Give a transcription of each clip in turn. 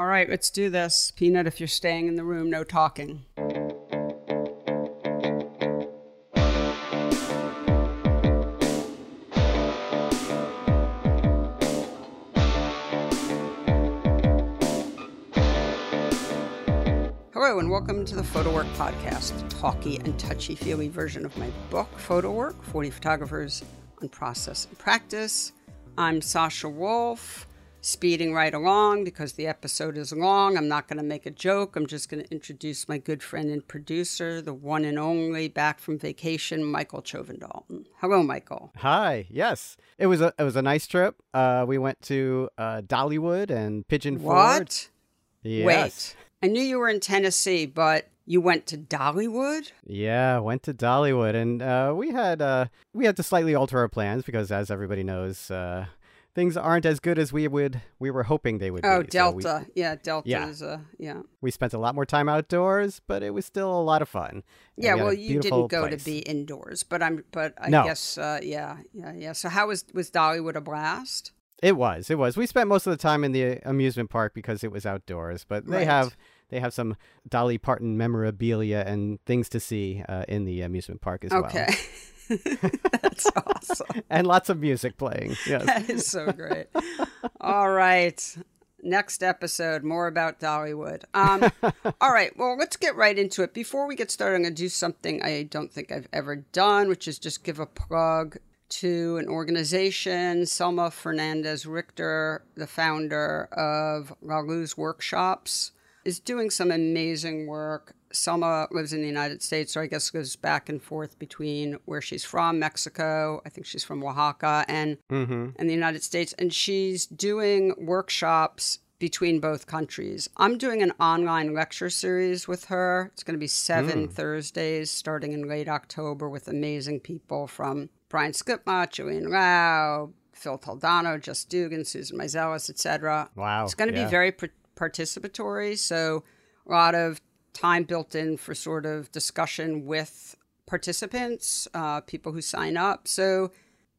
All right, let's do this. Peanut, if you're staying in the room, no talking. Hello, and welcome to the Photo Work Podcast, talky and touchy feely version of my book, Photo Work 40 Photographers on Process and Practice. I'm Sasha Wolf, speeding right along because the episode is long. I'm not going to make a joke. I'm just going to introduce my good friend and producer, the one and only back from vacation, Michael Chovan-Dalton. Hello, Michael. Hi. Yes, it was a it was a nice trip. Uh, we went to uh, Dollywood and Pigeon Forge. What? Yes. Wait. I knew you were in Tennessee, but you went to Dollywood? Yeah, went to Dollywood, and uh, we had uh, we had to slightly alter our plans because, as everybody knows, uh, things aren't as good as we would we were hoping they would Oh, be. So we- Delta. yeah, Delta Yeah. is, uh, yeah. we, spent a lot more time outdoors, but it was still a lot of fun. Yeah, we well, you didn't go place. to be indoors, but I'm, but I No. guess, uh, yeah, yeah, yeah. So how was was Dollywood a blast? It was. It was. We spent most of the time in the amusement park because it was outdoors, but they Right. have they have some Dolly Parton memorabilia and things to see uh, in the amusement park as well. Okay, that's awesome. and lots of music playing. Yes. That is so great. All right. Next episode, more about Dollywood. Um, all right, well, let's get right into it. Before we get started, I'm going to do something I don't think I've ever done, which is just give a plug to an organization, Selma Fernandez Richter, the founder of La Luz Workshops, is doing some amazing work. Selma lives in the United States, so I guess goes back and forth between where she's from, Mexico. I think she's from Oaxaca, and Mm-hmm. in the United States, and she's doing workshops between both countries. I'm doing an online lecture series with her. It's going to be seven Thursdays starting in late October with amazing people from Brian Skipma, Julian Rao, Phil Toledano, Jess Dugan, Susan Meiselas, etc. Wow. It's going to yeah. be very par- participatory, so a lot of time built in for sort of discussion with participants, uh, people who sign up. So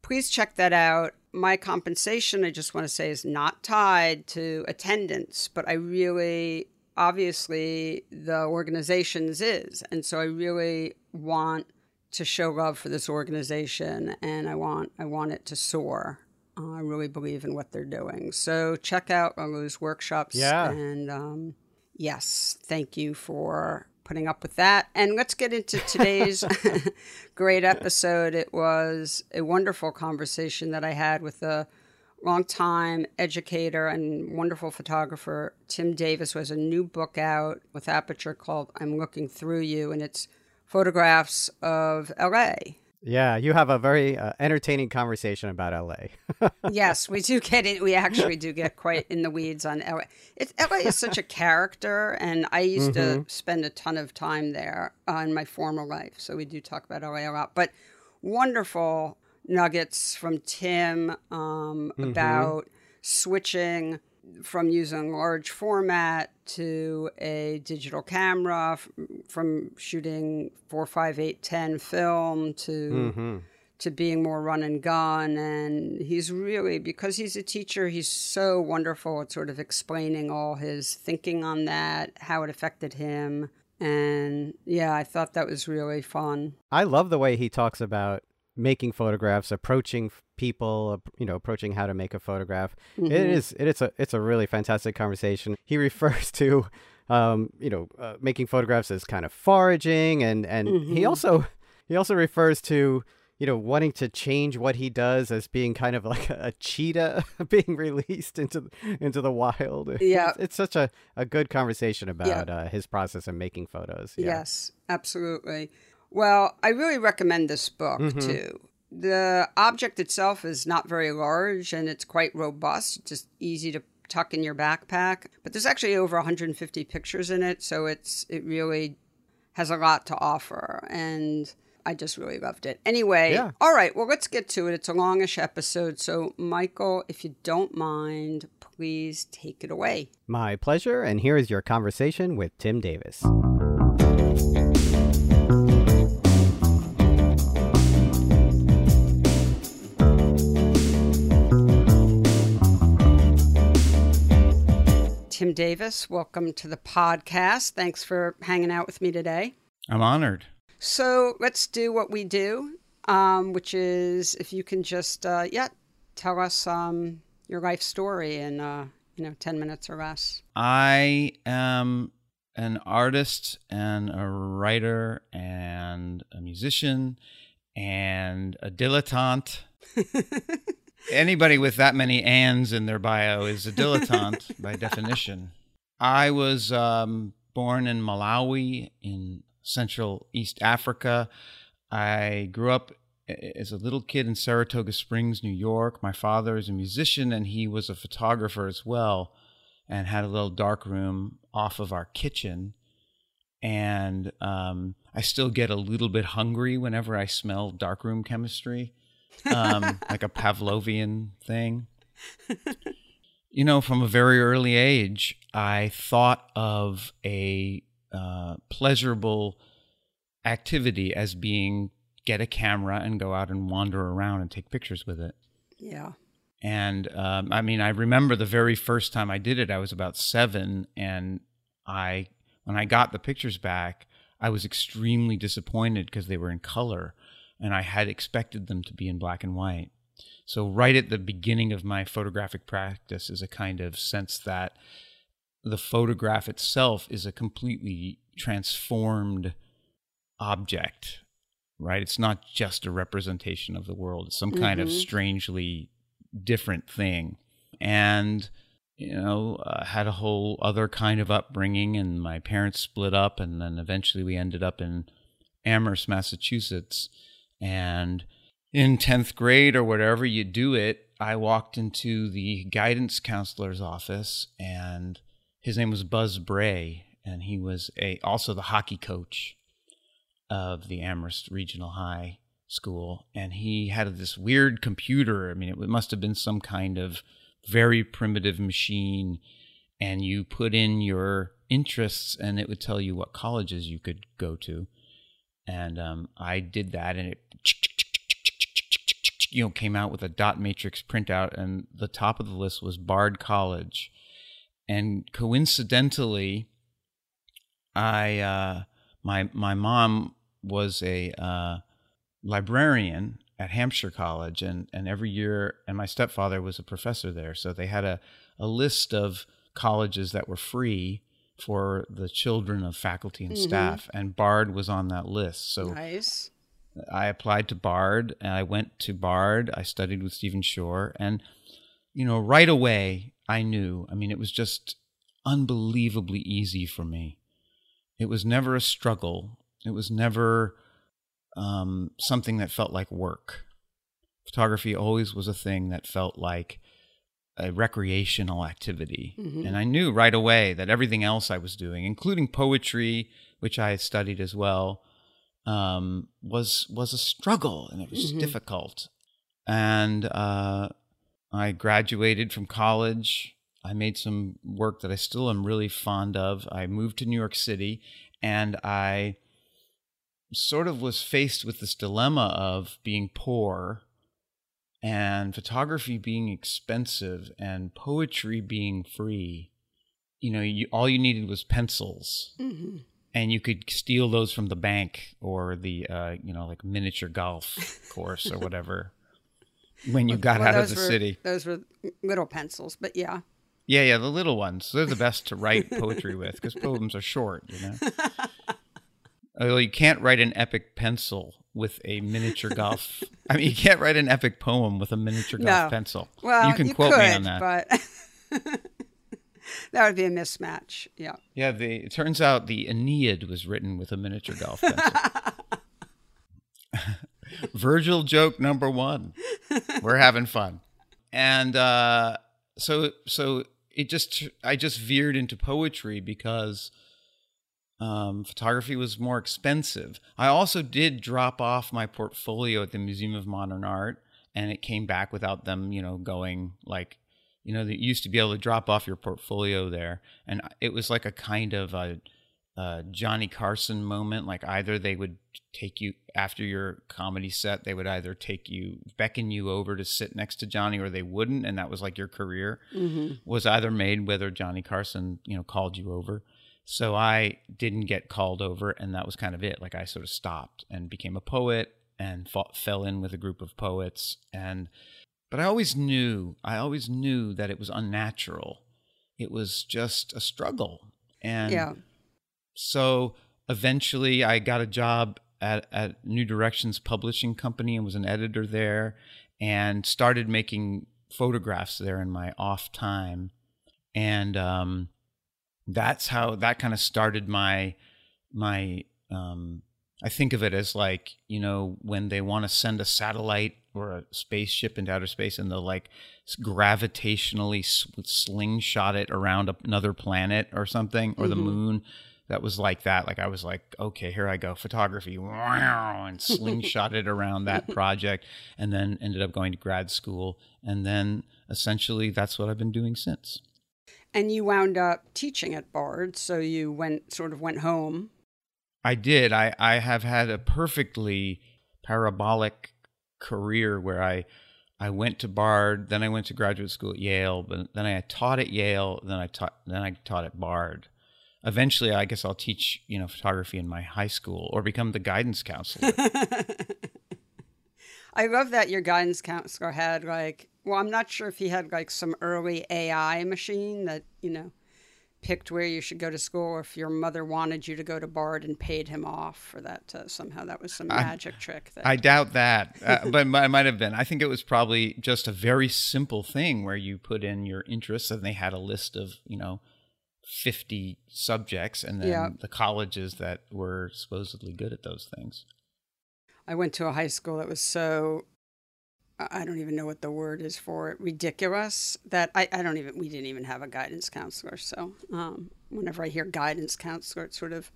please check that out. My compensation, I just want to say, is not tied to attendance, but I really, obviously, the organization's is. And so I really want to show love for this organization and I want I want it to soar. Uh, I really believe in what they're doing. So check out La Luz workshops. Yeah. And um, yes, thank you for putting up with that. And let's get into today's great episode. It was a wonderful conversation that I had with a longtime educator and wonderful photographer, Tim Davis, who has a new book out with Aperture called I'm Looking Through You, and it's photographs of LA. Yeah, you have a very uh, entertaining conversation about LA. yes, we do get it. We actually do get quite in the weeds on LA. It's, LA is such a character, and I used to spend a ton of time there uh, in my former life. So we do talk about LA a lot. But wonderful nuggets from Tim um, about switching from using large format to a digital camera, f- from shooting four, five, eight, ten film to mm-hmm. to being more run and gun. And he's really, because he's a teacher, he's so wonderful at sort of explaining all his thinking on that, how it affected him. And yeah, I thought that was really fun. I love the way he talks about making photographs, approaching people, you know, approaching how to make a photograph. It is it is a it's a really fantastic conversation. He refers to um, you know, uh, making photographs as kind of foraging and and he also he also refers to you know, wanting to change what he does as being kind of like a, cheetah being released into into the wild. Yeah. it's, it's such a, a good conversation about uh, his process of making photos. Yeah. Yes, absolutely. Well, I really recommend this book mm-hmm. too. The object itself is not very large and it's quite robust, just easy to tuck in your backpack. But there's actually over 150 pictures in it, so it's it really has a lot to offer and I just really loved it. Anyway, Yeah. all right, well, let's get to it. It's a longish episode. So, Michael, if you don't mind, please take it away. My pleasure, and here is your conversation with Tim Davis. Tim Davis. Welcome to the podcast. Thanks for hanging out with me today. I'm honored. So let's do what we do, um, which is if you can just, uh, yeah, tell us um, your life story in, uh, you know, 10 minutes or less. I am an artist and a writer and a musician and a dilettante. Anybody with that many ands in their bio is a dilettante by definition. I was um, born in Malawi in Central East Africa. I grew up as a little kid in Saratoga Springs, New York. My father is a musician and he was a photographer as well and had a little dark room off of our kitchen. And um, I still get a little bit hungry whenever I smell darkroom chemistry, um, like a Pavlovian thing. You know, from a very early age, I thought of a uh, pleasurable activity as being get a camera and go out and wander around and take pictures with it. Yeah. And um, I mean, I remember the very first time I did it, I was about seven, and I, when I got the pictures back, I was extremely disappointed because they were in color, and I had expected them to be in black and white. So right at the beginning of my photographic practice is a kind of sense that the photograph itself is a completely transformed object, right? It's not just a representation of the world, it's some kind of Mhm. strangely different thing. And, you know, uh, had a whole other kind of upbringing, and my parents split up, and then eventually we ended up in Amherst, Massachusetts. And in 10th grade or whatever you do it, I walked into the guidance counselor's office, and his name was Buzz Bray, and he was a also the hockey coach of the Amherst Regional High School, and he had this weird computer. I mean, it must have been some kind of very primitive machine, and you put in your interests, and it would tell you what colleges you could go to. And um, I did that, and it you know came out with a dot matrix printout, and the top of the list was Bard College, and coincidentally, I uh, my my mom was a uh, librarian at Hampshire College, and and every year, and my stepfather was a professor there, so they had a a list of colleges that were free for the children of faculty and Mhm. staff, and Bard was on that list. So Nice. I applied to Bard and I went to Bard. I studied with Stephen Shore and you know, right away I knew. I mean, it was just unbelievably easy for me. It was never a struggle. It was never um, something that felt like work. Photography always was a thing that felt like a recreational activity. Mhm. And I knew right away that everything else I was doing, including poetry, which I studied as well, um, was was a struggle and it was Mhm. difficult. And uh, I graduated from college. I made some work that I still am really fond of. I moved to New York City, and I sort of was faced with this dilemma of being poor and photography being expensive and poetry being free. You know, you, all you needed was pencils hmm and you could steal those from the bank or the uh, you know like miniature golf course or whatever when you got Well, out of the were- city Those were little pencils, but yeah. yeah yeah the little ones they're the best to write poetry with because poems are short you know although you can't write an epic pencil with a miniature golf i mean you can't write an epic poem with a miniature golf No. pencil Well, you can quote could, me on that but that would be a mismatch. Yeah. yeah the it turns out the aeneid was written with a miniature golf pencil Virgil joke number one. We're having fun. And uh, so so it just I just veered into poetry because um, photography was more expensive. I also did drop off my portfolio at the Museum of Modern Art, and it came back without them, you know, going like, you know, they used to be able to drop off your portfolio there, and it was like a kind of a uh, Johnny Carson moment. Like either they would take you after your comedy set, they would either take you, beckon you over to sit next to Johnny, or they wouldn't, and that was like your career Mm-hmm. was either made whether Johnny Carson, you know, called you over. So I didn't get called over, and that was kind of it. Like I sort of stopped and became a poet and fought, fell in with a group of poets, and but I always knew, I always knew that it was unnatural. It was just a struggle, and Yeah. so eventually I got a job at, at New Directions Publishing Company and was an editor there and started making photographs there in my off time. And um, that's how that kind of started my my um, I think of it as like, you know, when they want to send a satellite or a spaceship into outer space and they'll like gravitationally slingshot it around another planet or something or the Mhm. moon. That was like that. Like I was like, okay, here I go, photography, and slingshot it around that project, and then ended up going to grad school, and then essentially that's what I've been doing since. And you wound up teaching at Bard, so you went sort of went home. I did. I, I have had a perfectly parabolic career where I I went to Bard, then I went to graduate school at Yale, but then I taught at Yale, then I taught then I taught at Bard. Eventually, I guess I'll teach you know photography in my high school or become the guidance counselor. I love that your guidance counselor had like, well, I'm not sure if he had like some early AI machine that, you know, picked where you should go to school or if your mother wanted you to go to Bard and paid him off for that. Uh, somehow that was some magic trick. That, I doubt that, uh, but it might have been. I think it was probably just a very simple thing where you put in your interests, and they had a list of you know fifty subjects, and then Yeah. the colleges that were supposedly good at those things. I went to a high school that was so I don't even know what the word is for it ridiculous that I, I don't even we didn't even have a guidance counselor so um, whenever I hear guidance counselor it's sort of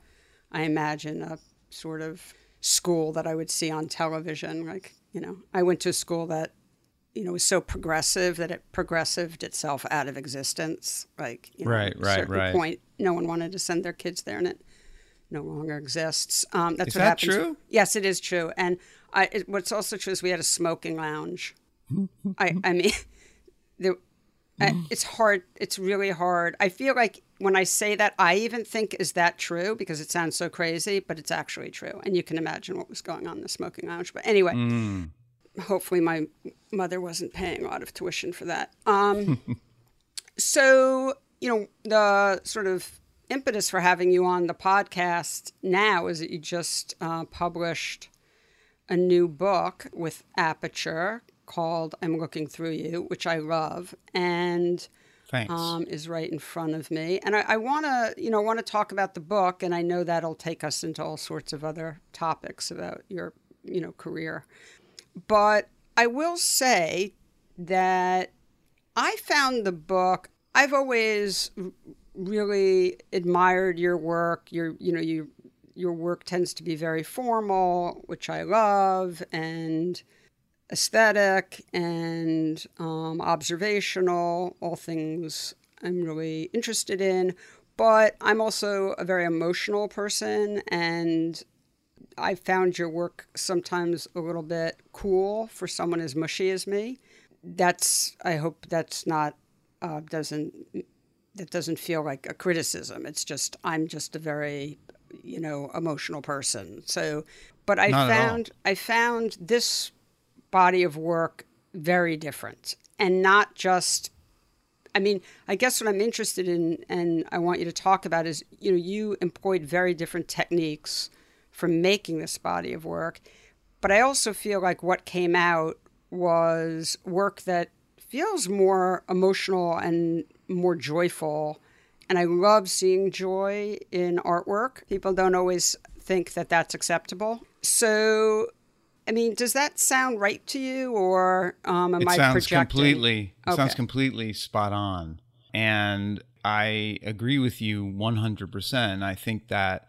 I imagine a sort of school that I would see on television like you know I went to a school that you know was so progressive that it progressived itself out of existence like you know, Right, right, certain right. point no one wanted to send their kids there and it no longer exists. Um, that's Is what that happens. true? Yes, it is true. And I, it, what's also true is we had a smoking lounge. I, I mean, the, uh, it's hard. It's really hard. I feel like when I say that, I even think, is that true? Because it sounds so crazy, but it's actually true. And you can imagine what was going on in the smoking lounge. But anyway, Mm. hopefully my mother wasn't paying a lot of tuition for that. Um, so, you know, the sort of impetus for having you on the podcast now is that you just uh, published a new book with Aperture called I'm Looking Through You, which I love. And um, is right in front of me. And I, I want to, you know, want to talk about the book, and I know that'll take us into all sorts of other topics about your, you know, career. But I will say that I found the book. I've always really admired your work. Your, you know, you your work tends to be very formal, which I love, and aesthetic and um, observational, all things I'm really interested in. But I'm also a very emotional person, and I found your work sometimes a little bit cool for someone as mushy as me. That's I hope that's not uh, doesn't that doesn't feel like a criticism. It's just I'm just a very you know emotional person. So, but I Not found I found this body of work very different and not just I mean, I guess what I'm interested in and I want you to talk about is, you know, you employed very different techniques for making this body of work. But I also feel like what came out was work that feels more emotional and more joyful. And I love seeing joy in artwork. People don't always think that that's acceptable. So, I mean, does that sound right to you, or um, am it I sounds projecting? completely it sounds completely spot on and i agree with you 100% i think that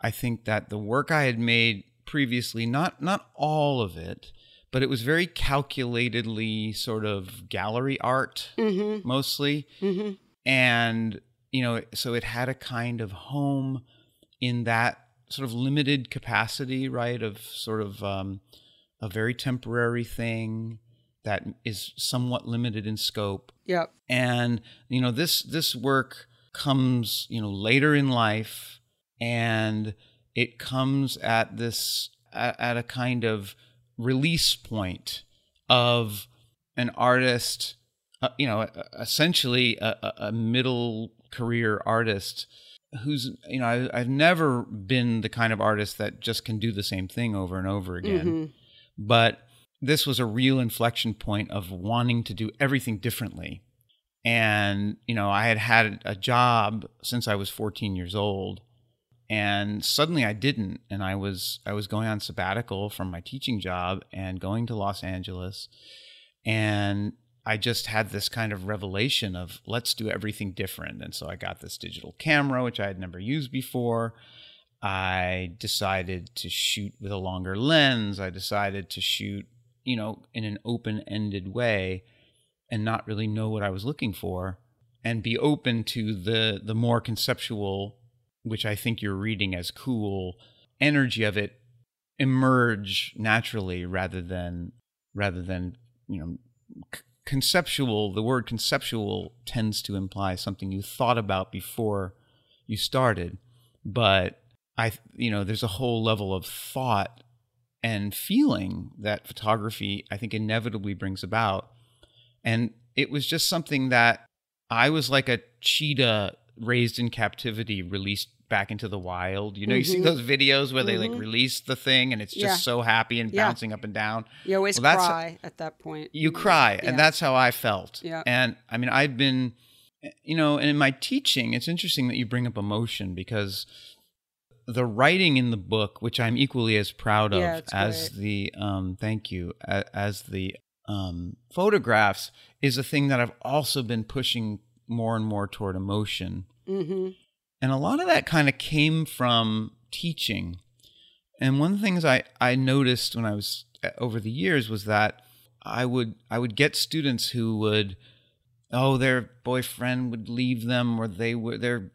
i think that the work i had made previously not not all of it but it was very calculatedly sort of gallery art mostly Mhm. and you know so it had a kind of home in that sort of limited capacity, right? Of sort of um, a very temporary thing that is somewhat limited in scope. Yep. And you know this this work comes you know later in life, and it comes at this at, at a kind of release point of an artist, uh, you know, essentially a, a middle career artist who's you know I, have never been the kind of artist that just can do the same thing over and over again. Mm-hmm. but this was a real inflection point of wanting to do everything differently. And you know i had had a job since i was 14 years old and suddenly i didn't. And i was i was going on sabbatical from my teaching job and going to los angeles. And I just had this kind of revelation of let's do everything different. And so I got this digital camera, which I had never used before. I decided to shoot with a longer lens. I decided to shoot, you know, in an open ended way and not really know what I was looking for and be open to the, the more conceptual, which I think you're reading as cool, energy of it emerge naturally rather than rather than you know conceptual, the word conceptual tends to imply something you thought about before you started. But I, you know, there's a whole level of thought and feeling that photography, I think, inevitably brings about. And it was just something that I was like a cheetah raised in captivity, released back into the wild. You know, mm-hmm. you see mm-hmm. those videos where mm-hmm. they like mm-hmm. release the thing and it's just yeah. so happy and yeah. bouncing up and down. You always well, cry at that point. You cry, yeah. and that's how I felt. Yeah. And I mean, I've been, you know, and in my teaching, it's interesting that you bring up emotion because the writing in the book, which I'm equally as proud of as great. the um, thank you as the um, photographs, is a thing that I've also been pushing more and more toward emotion. Mm-hmm. And a lot of that kind of came from teaching. And one of the things I, I noticed when I was uh, over the years was that I would I would get students who would oh their boyfriend would leave them or they would their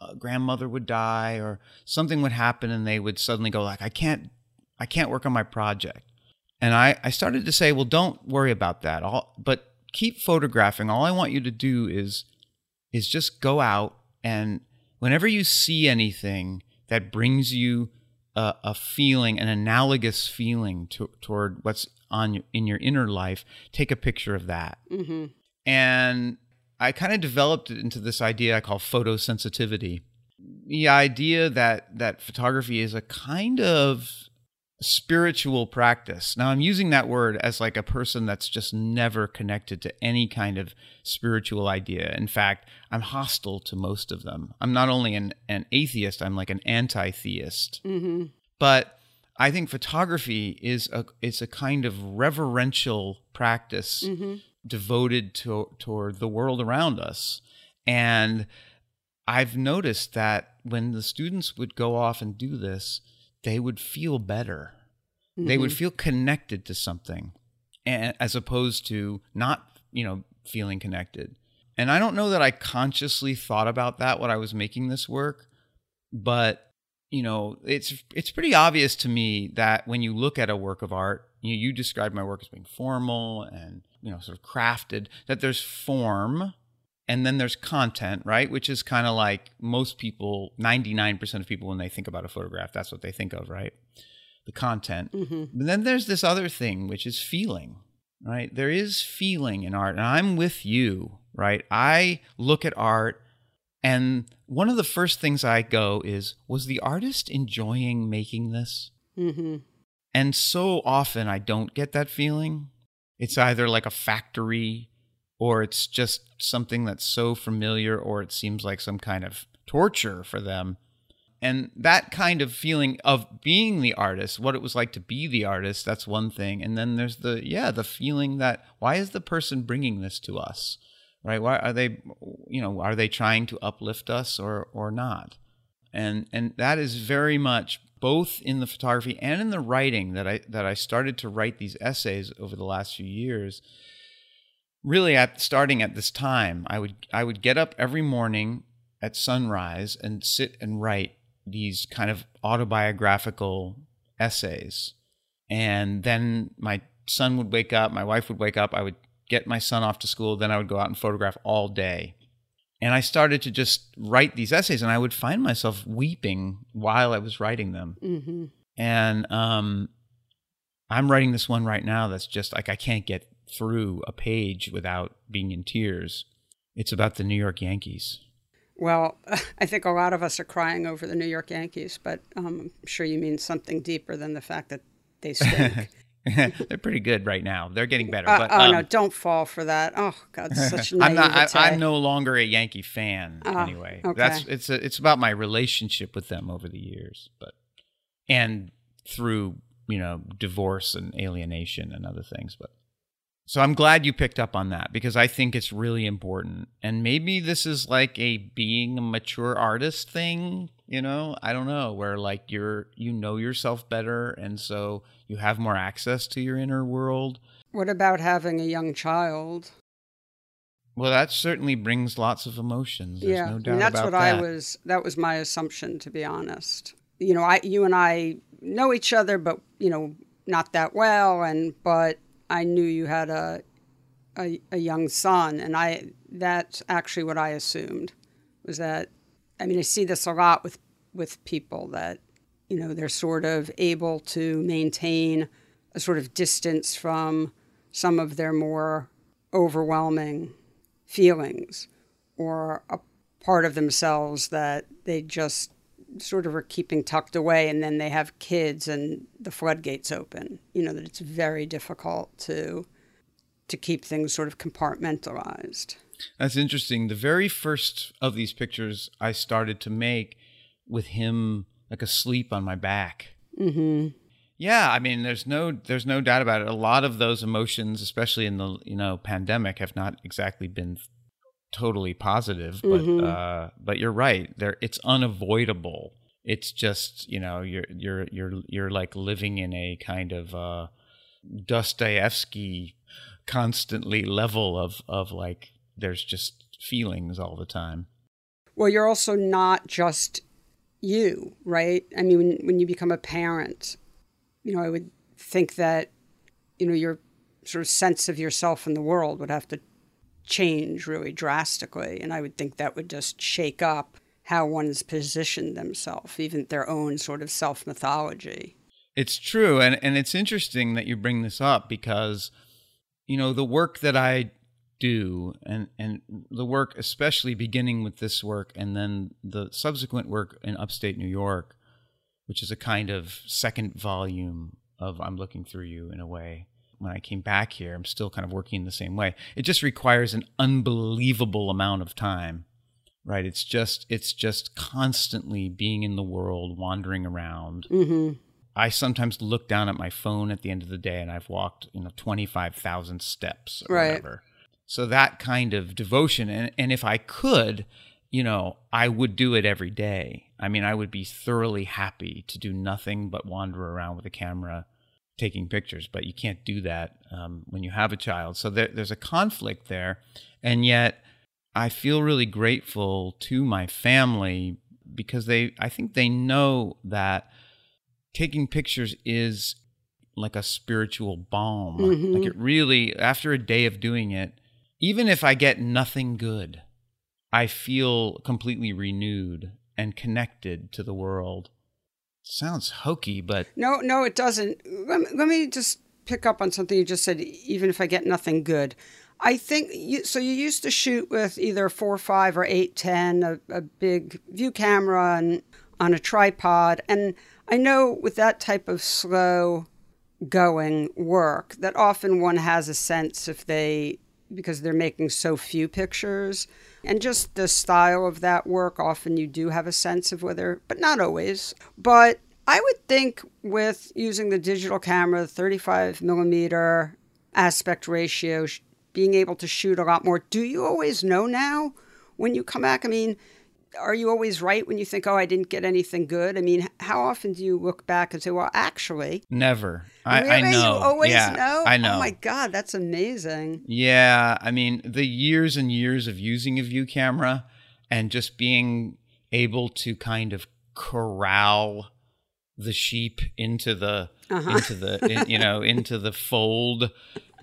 uh, grandmother would die or something would happen and they would suddenly go like I can't I can't work on my project. And I, I started to say, well, don't worry about that. All, but keep photographing. All I want you to do is is just go out and whenever you see anything that brings you a, a feeling, an analogous feeling to, toward what's on in your inner life, take a picture of that. Mm-hmm. And I kind of developed it into this idea I call photosensitivity. The idea that that photography is a kind of spiritual practice. Now I'm using that word as like a person that's just never connected to any kind of spiritual idea. In fact, I'm hostile to most of them. I'm not only an, an atheist, I'm like an anti-theist. Mm-hmm. But I think photography is a it's a kind of reverential practice mm-hmm. devoted to toward the world around us. And I've noticed that when the students would go off and do this, they would feel better. Mm-hmm. They would mm-hmm. feel connected to something and, as opposed to not, you know, feeling connected. And I don't know that I consciously thought about that when I was making this work, but you know, it's it's pretty obvious to me that when you look at a work of art, you you describe my work as being formal and you know sort of crafted. That there's form, and then there's content, right? Which is kind of like most people, 99% of people, when they think about a photograph, that's what they think of, right? The content. Mm-hmm. But then there's this other thing, which is feeling, right? There is feeling in art. And I'm with you, right? I look at art, and one of the first things I go is, was the artist enjoying making this? Mm-hmm. And so often I don't get that feeling. It's either like a factory or it's just something that's so familiar or it seems like some kind of torture for them. And that kind of feeling of being the artist what it was like to be the artist that's one thing. And then there's the yeah the feeling that why is the person bringing this to us right? Why are they you know are they trying to uplift us or or not? And and that is very much both in the photography and in the writing that I that I started to write these essays over the last few years really at starting at this time i would i would get up every morning at sunrise and sit and write these kind of autobiographical essays. And then my son would wake up, my wife would wake up, I would get my son off to school, then I would go out and photograph all day. And I started to just write these essays, and I would find myself weeping while I was writing them. Mm-hmm. And um, I'm writing this one right now that's just like I can't get through a page without being in tears. It's about the New York Yankees. Well, I think a lot of us are crying over the New York Yankees, but um, I'm sure you mean something deeper than the fact that they stink. They're pretty good right now. They're getting better. Uh, but, oh um, no, don't fall for that. Oh God, such I'm not. I, I'm no longer a Yankee fan. Ah, anyway, okay. that's it's a, it's about my relationship with them over the years, but and through you know divorce and alienation and other things. But so I'm glad you picked up on that because I think it's really important. And maybe this is like a being a mature artist thing. You know, I don't know where like you're you know yourself better, and so you have more access to your inner world. What about having a young child? Well, that certainly brings lots of emotions. There's yeah, no doubt mean, that's what that. I was. That was my assumption, to be honest. You know, I, you and I know each other, but you know, not that well. And but I knew you had a, a, a young son, and I. That's actually what I assumed was that. I mean, I see this a lot with with people that, you know, they're sort of able to maintain a sort of distance from some of their more overwhelming feelings or a part of themselves that they just sort of are keeping tucked away and then they have kids and the floodgates open you know that it's very difficult to to keep things sort of compartmentalized That's interesting. The very first of these pictures I started to make with him like asleep on my back. mm-hmm Yeah, I mean, there's no there's no doubt about it. A lot of those emotions, especially in the you know pandemic, have not exactly been totally positive. But Mhm. uh, but you're right. There, it's unavoidable. It's just you know you're you're you're you're like living in a kind of uh, Dostoevsky constantly level of of like there's just feelings all the time. well you're also not just you right i mean when, when you become a parent you know i would think that you know your sort of sense of yourself in the world would have to change really drastically and i would think that would just shake up how one's positioned themselves even their own sort of self mythology It's true, and and it's interesting that you bring this up because, you know, the work that I do, and and the work, especially beginning with this work, and then the subsequent work in upstate New York, which is a kind of second volume of I'm looking through you in a way. When I came back here, I'm still kind of working the same way. It just requires an unbelievable amount of time right it's just it's just constantly being in the world wandering around mm-hmm I sometimes look down at my phone at the end of the day and I've walked, you know, 25,000 steps or Right. whatever. So that kind of devotion and and if I could, you know, I would do it every day. I mean, I would be thoroughly happy to do nothing but wander around with a camera taking pictures, but you can't do that um, when you have a child. So there, there's a conflict there. And yet I feel really grateful to my family because they I think they know that taking pictures is like a spiritual balm. Mhm. Like it really, after a day of doing it, even if I get nothing good, I feel completely renewed and connected to the world. Sounds hokey, but No, no, it doesn't. Let me, just pick up on something you just said. Even if I get nothing good, I think you. So you used to shoot with either four, five, or eight, ten, a, a big view camera and on a tripod. And I know with that type of slow going work, that often one has a sense if they because they're making so few pictures and just the style of that work often you do have a sense of whether but not always. But i would think with using the digital camera the 35 millimeter aspect ratio being able to shoot a lot more do you always know now when you come back? I mean are you always right when you think oh i didn't get anything good i mean how often do you look back and say well actually never. I, really? I know. you always yeah, know I know. oh my god that's amazing Yeah, I mean, the years and years of using a view camera and just being able to kind of corral the sheep into the uh-huh. into the in, you know into the fold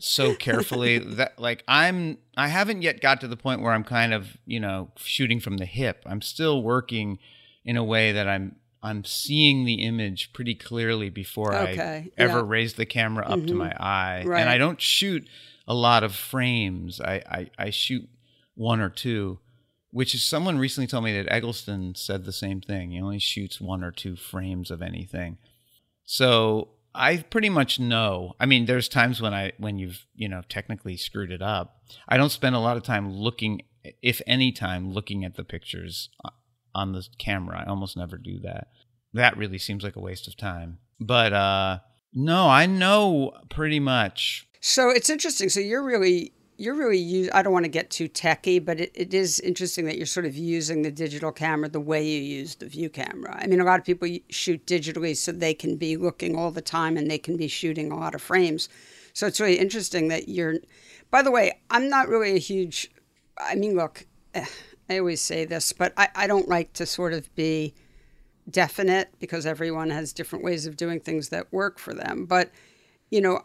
so carefully that like I'm I haven't yet got to the point where I'm kind of, you know, shooting from the hip. I'm still working in a way that I'm I'm seeing the image pretty clearly before okay. I ever yeah. raise the camera up mm-hmm. to my eye. Right. And I don't shoot a lot of frames. I, I, I shoot one or two, which is someone recently told me that Eggleston said the same thing. He only shoots one or two frames of anything. So I pretty much know. I mean, there's times when I when you've you know technically screwed it up. I don't spend a lot of time looking, if any time, looking at the pictures on the camera. I almost never do that. That really seems like a waste of time. But uh no, I know pretty much. So it's interesting. So you're really you're really use I don't want to get too techy, but it, it is interesting that you're sort of using the digital camera the way you use the view camera. I mean, a lot of people shoot digitally so they can be looking all the time and they can be shooting a lot of frames. So it's really interesting that you're. By the way, I'm not really a huge. I mean, look, eh, I always say this, but I, I don't like to sort of be definite because everyone has different ways of doing things that work for them. But, you know,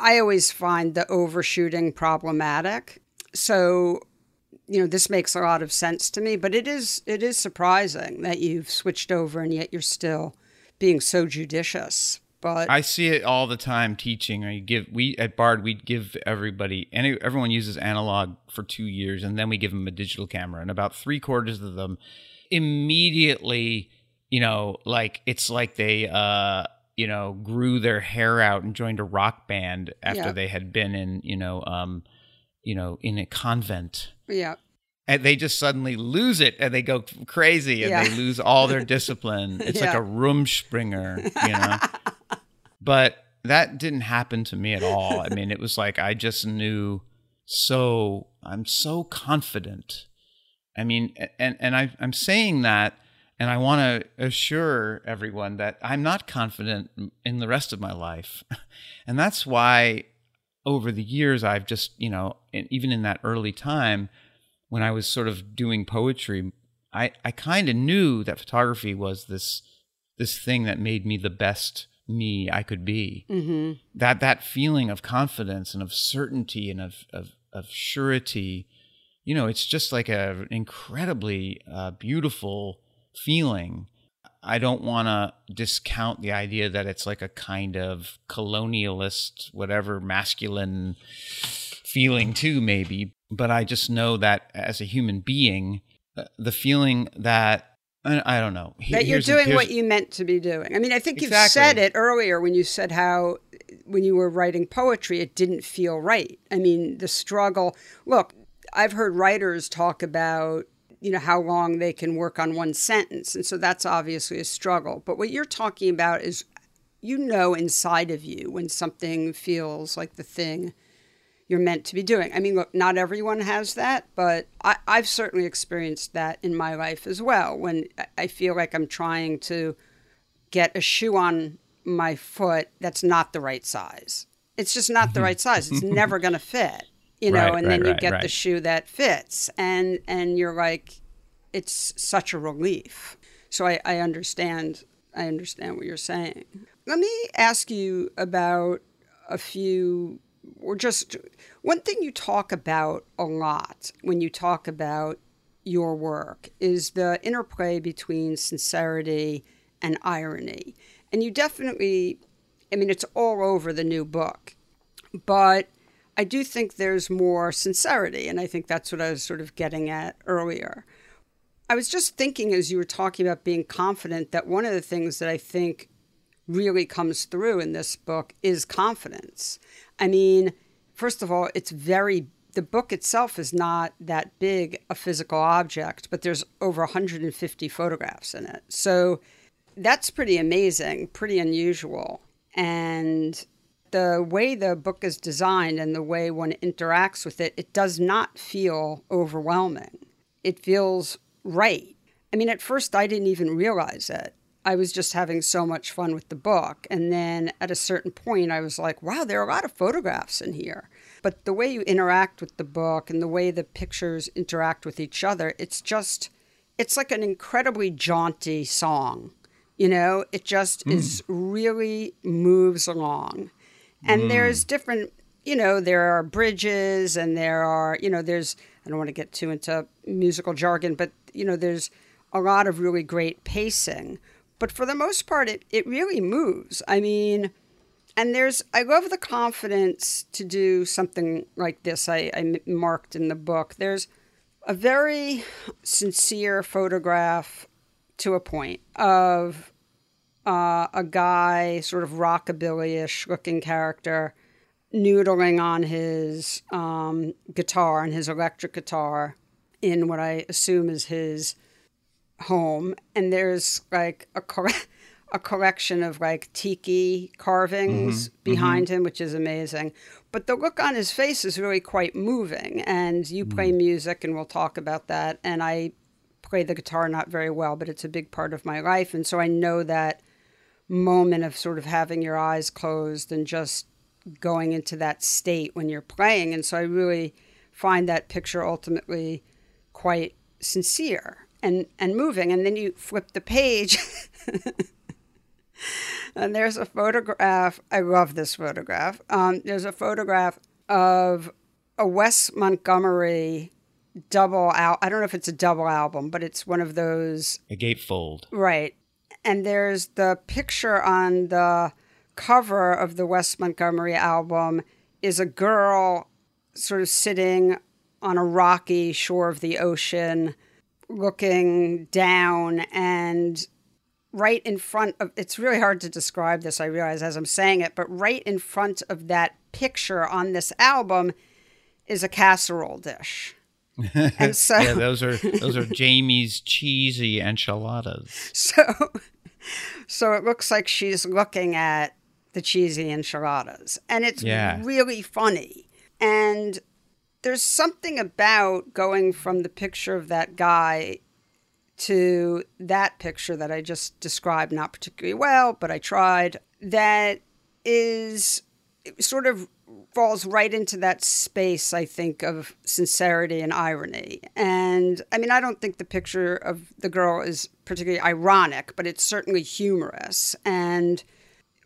I always find the overshooting problematic. So, you know, this makes a lot of sense to me, but it is it is surprising that you've switched over and yet you're still being so judicious. But I see it all the time teaching. I give we at Bard we give everybody any everyone uses analog for 2 years and then we give them a digital camera and about 3 quarters of them immediately, you know, like it's like they uh you know, grew their hair out and joined a rock band after yep. they had been in, you know, um, you know, in a convent. Yeah. And they just suddenly lose it and they go crazy and yeah. they lose all their discipline. It's yeah. like a Rumspringa, you know. but that didn't happen to me at all. I mean, it was like I just knew so I'm so confident. I mean, and and I I'm saying that and I want to assure everyone that I'm not confident in the rest of my life. and that's why over the years, I've just, you know, even in that early time when I was sort of doing poetry, I, I kind of knew that photography was this this thing that made me the best me I could be. Mm-hmm. That that feeling of confidence and of certainty and of of, of surety, you know, it's just like a incredibly uh, beautiful feeling. I don't want to discount the idea that it's like a kind of colonialist, whatever, masculine feeling too, maybe. But I just know that as a human being, uh, the feeling that I don't know that you're doing what you meant to be doing. I mean, I think exactly. you said it earlier when you said how when you were writing poetry, it didn't feel right. I mean, the struggle. Look, I've heard writers talk about you know how long they can work on one sentence. And so that's obviously a struggle. But what you're talking about is you know inside of you when something feels like the thing you're meant to be doing. I mean look not everyone has that but I, i've certainly experienced that in my life as well when i feel like i'm trying to get a shoe on my foot that's not the right size. It's just not the mm-hmm. right size. It's never going to fit you know, right, and right, then you right, get the shoe that fits, and and you're like, it's such a relief. So I, I understand. I understand what you're saying. Let me ask you about a few, or just one thing you talk about a lot when you talk about your work is the interplay between sincerity and irony. And you definitely, I mean, it's all over the new book, but I do think there's more sincerity, and I think that's what I was sort of getting at earlier. I was just thinking as you were talking about being confident that one of the things that I think really comes through in this book is confidence. I mean, first of all, it's very the book itself is not that big a physical object, but there's over 150 photographs in it. So that's pretty amazing, pretty unusual. And the way the book is designed and the way one interacts with it, it does not feel overwhelming. It feels right. I mean, at first, I didn't even realize it. I was just having so much fun with the book. And then at a certain point, I was like, wow, there are a lot of photographs in here. But the way you interact with the book and the way the pictures interact with each other, it's just, it's like an incredibly jaunty song. You know, it just mm. is really moves along. And mm. there's different, you know, there are bridges and there are, you know, there's, I don't want to get too into musical jargon, but, you know, there's a lot of really great pacing. But for the most part, it, it really moves. I mean, and there's, I love the confidence to do something like this. I, I marked in the book. There's a very sincere photograph to a point of uh, a guy, sort of rockabilly ish looking character, noodling on his um, guitar and his electric guitar in what I assume is his home. And there's like a, a collection of like tiki carvings mm-hmm. behind mm-hmm. him, which is amazing. But the look on his face is really quite moving. And you play mm. music, and we'll talk about that. And I play the guitar not very well, but it's a big part of my life. And so I know that moment of sort of having your eyes closed and just going into that state when you're playing. And so I really find that picture ultimately quite sincere and, and moving. And then you flip the page. and there's a photograph. I love this photograph. Um, there's a photograph of a Wes Montgomery double out. I don't know if it's a double album, but it's one of those. A gatefold. Right. And there's the picture on the cover of the Wes Montgomery album is a girl sort of sitting on a rocky shore of the ocean looking down and right in front of it's really hard to describe this i realize as i'm saying it but right in front of that picture on this album is a casserole dish and so yeah those are those are jamie's cheesy enchiladas so so it looks like she's looking at the cheesy enchiladas and it's yeah. really funny and there's something about going from the picture of that guy to that picture that I just described, not particularly well, but I tried, that is sort of falls right into that space, I think, of sincerity and irony. And I mean, I don't think the picture of the girl is particularly ironic, but it's certainly humorous. And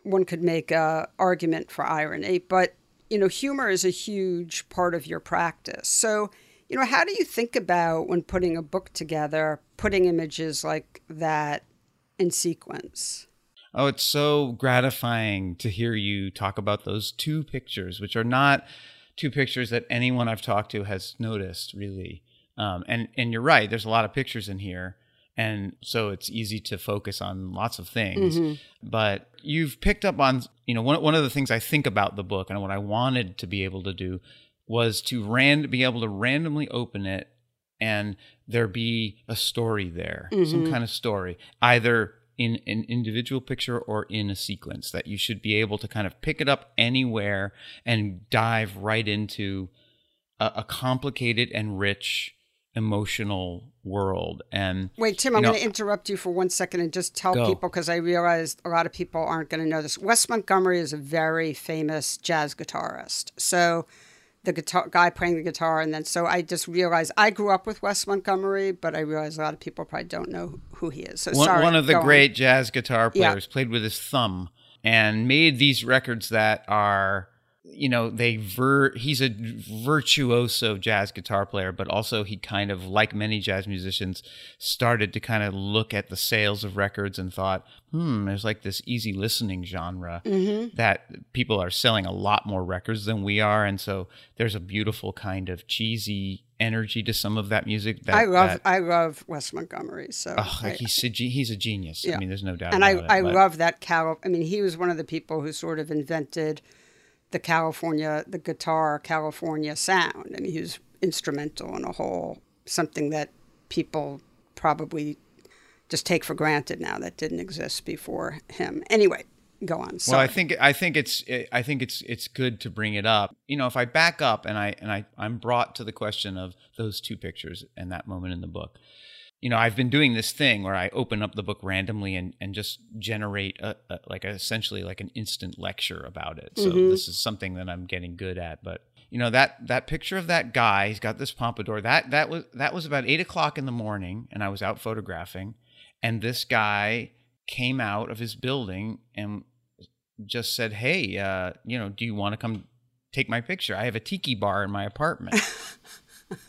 one could make an argument for irony, but you know, humor is a huge part of your practice. So you know, how do you think about when putting a book together, putting images like that in sequence? Oh, it's so gratifying to hear you talk about those two pictures, which are not two pictures that anyone I've talked to has noticed, really. Um, and and you're right. There's a lot of pictures in here, and so it's easy to focus on lots of things. Mm-hmm. But you've picked up on, you know, one one of the things I think about the book and what I wanted to be able to do was to ran- be able to randomly open it and there be a story there, mm-hmm. some kind of story, either in an individual picture or in a sequence that you should be able to kind of pick it up anywhere and dive right into a, a complicated and rich emotional world. And wait tim i'm going to interrupt you for one second and just tell go. people because i realized a lot of people aren't going to know this. Wes montgomery is a very famous jazz guitarist. So the guitar guy playing the guitar and then so i just realized i grew up with wes montgomery but i realized a lot of people probably don't know who he is so one, sorry, one of the great on. jazz guitar players yeah. played with his thumb and made these records that are you know they ver he's a virtuoso jazz guitar player but also he kind of like many jazz musicians started to kind of look at the sales of records and thought hmm there's like this easy listening genre mm-hmm. that people are selling a lot more records than we are and so there's a beautiful kind of cheesy energy to some of that music that, I love that, I love Wes Montgomery so oh, I, he's a, he's a genius yeah. I mean there's no doubt and I, it, I but. love that Cal I mean he was one of the people who sort of invented the California, the guitar California sound. I mean, he was instrumental in a whole something that people probably just take for granted now that didn't exist before him. Anyway, go on. Sorry. Well, I think I think it's I think it's it's good to bring it up. You know, if I back up and I and I I'm brought to the question of those two pictures and that moment in the book you know, I've been doing this thing where I open up the book randomly and, and just generate a, a like a, essentially like an instant lecture about it. So mm-hmm. this is something that I'm getting good at. But you know that that picture of that guy. He's got this pompadour. That that was that was about eight o'clock in the morning, and I was out photographing, and this guy came out of his building and just said, "Hey, uh, you know, do you want to come take my picture? I have a tiki bar in my apartment."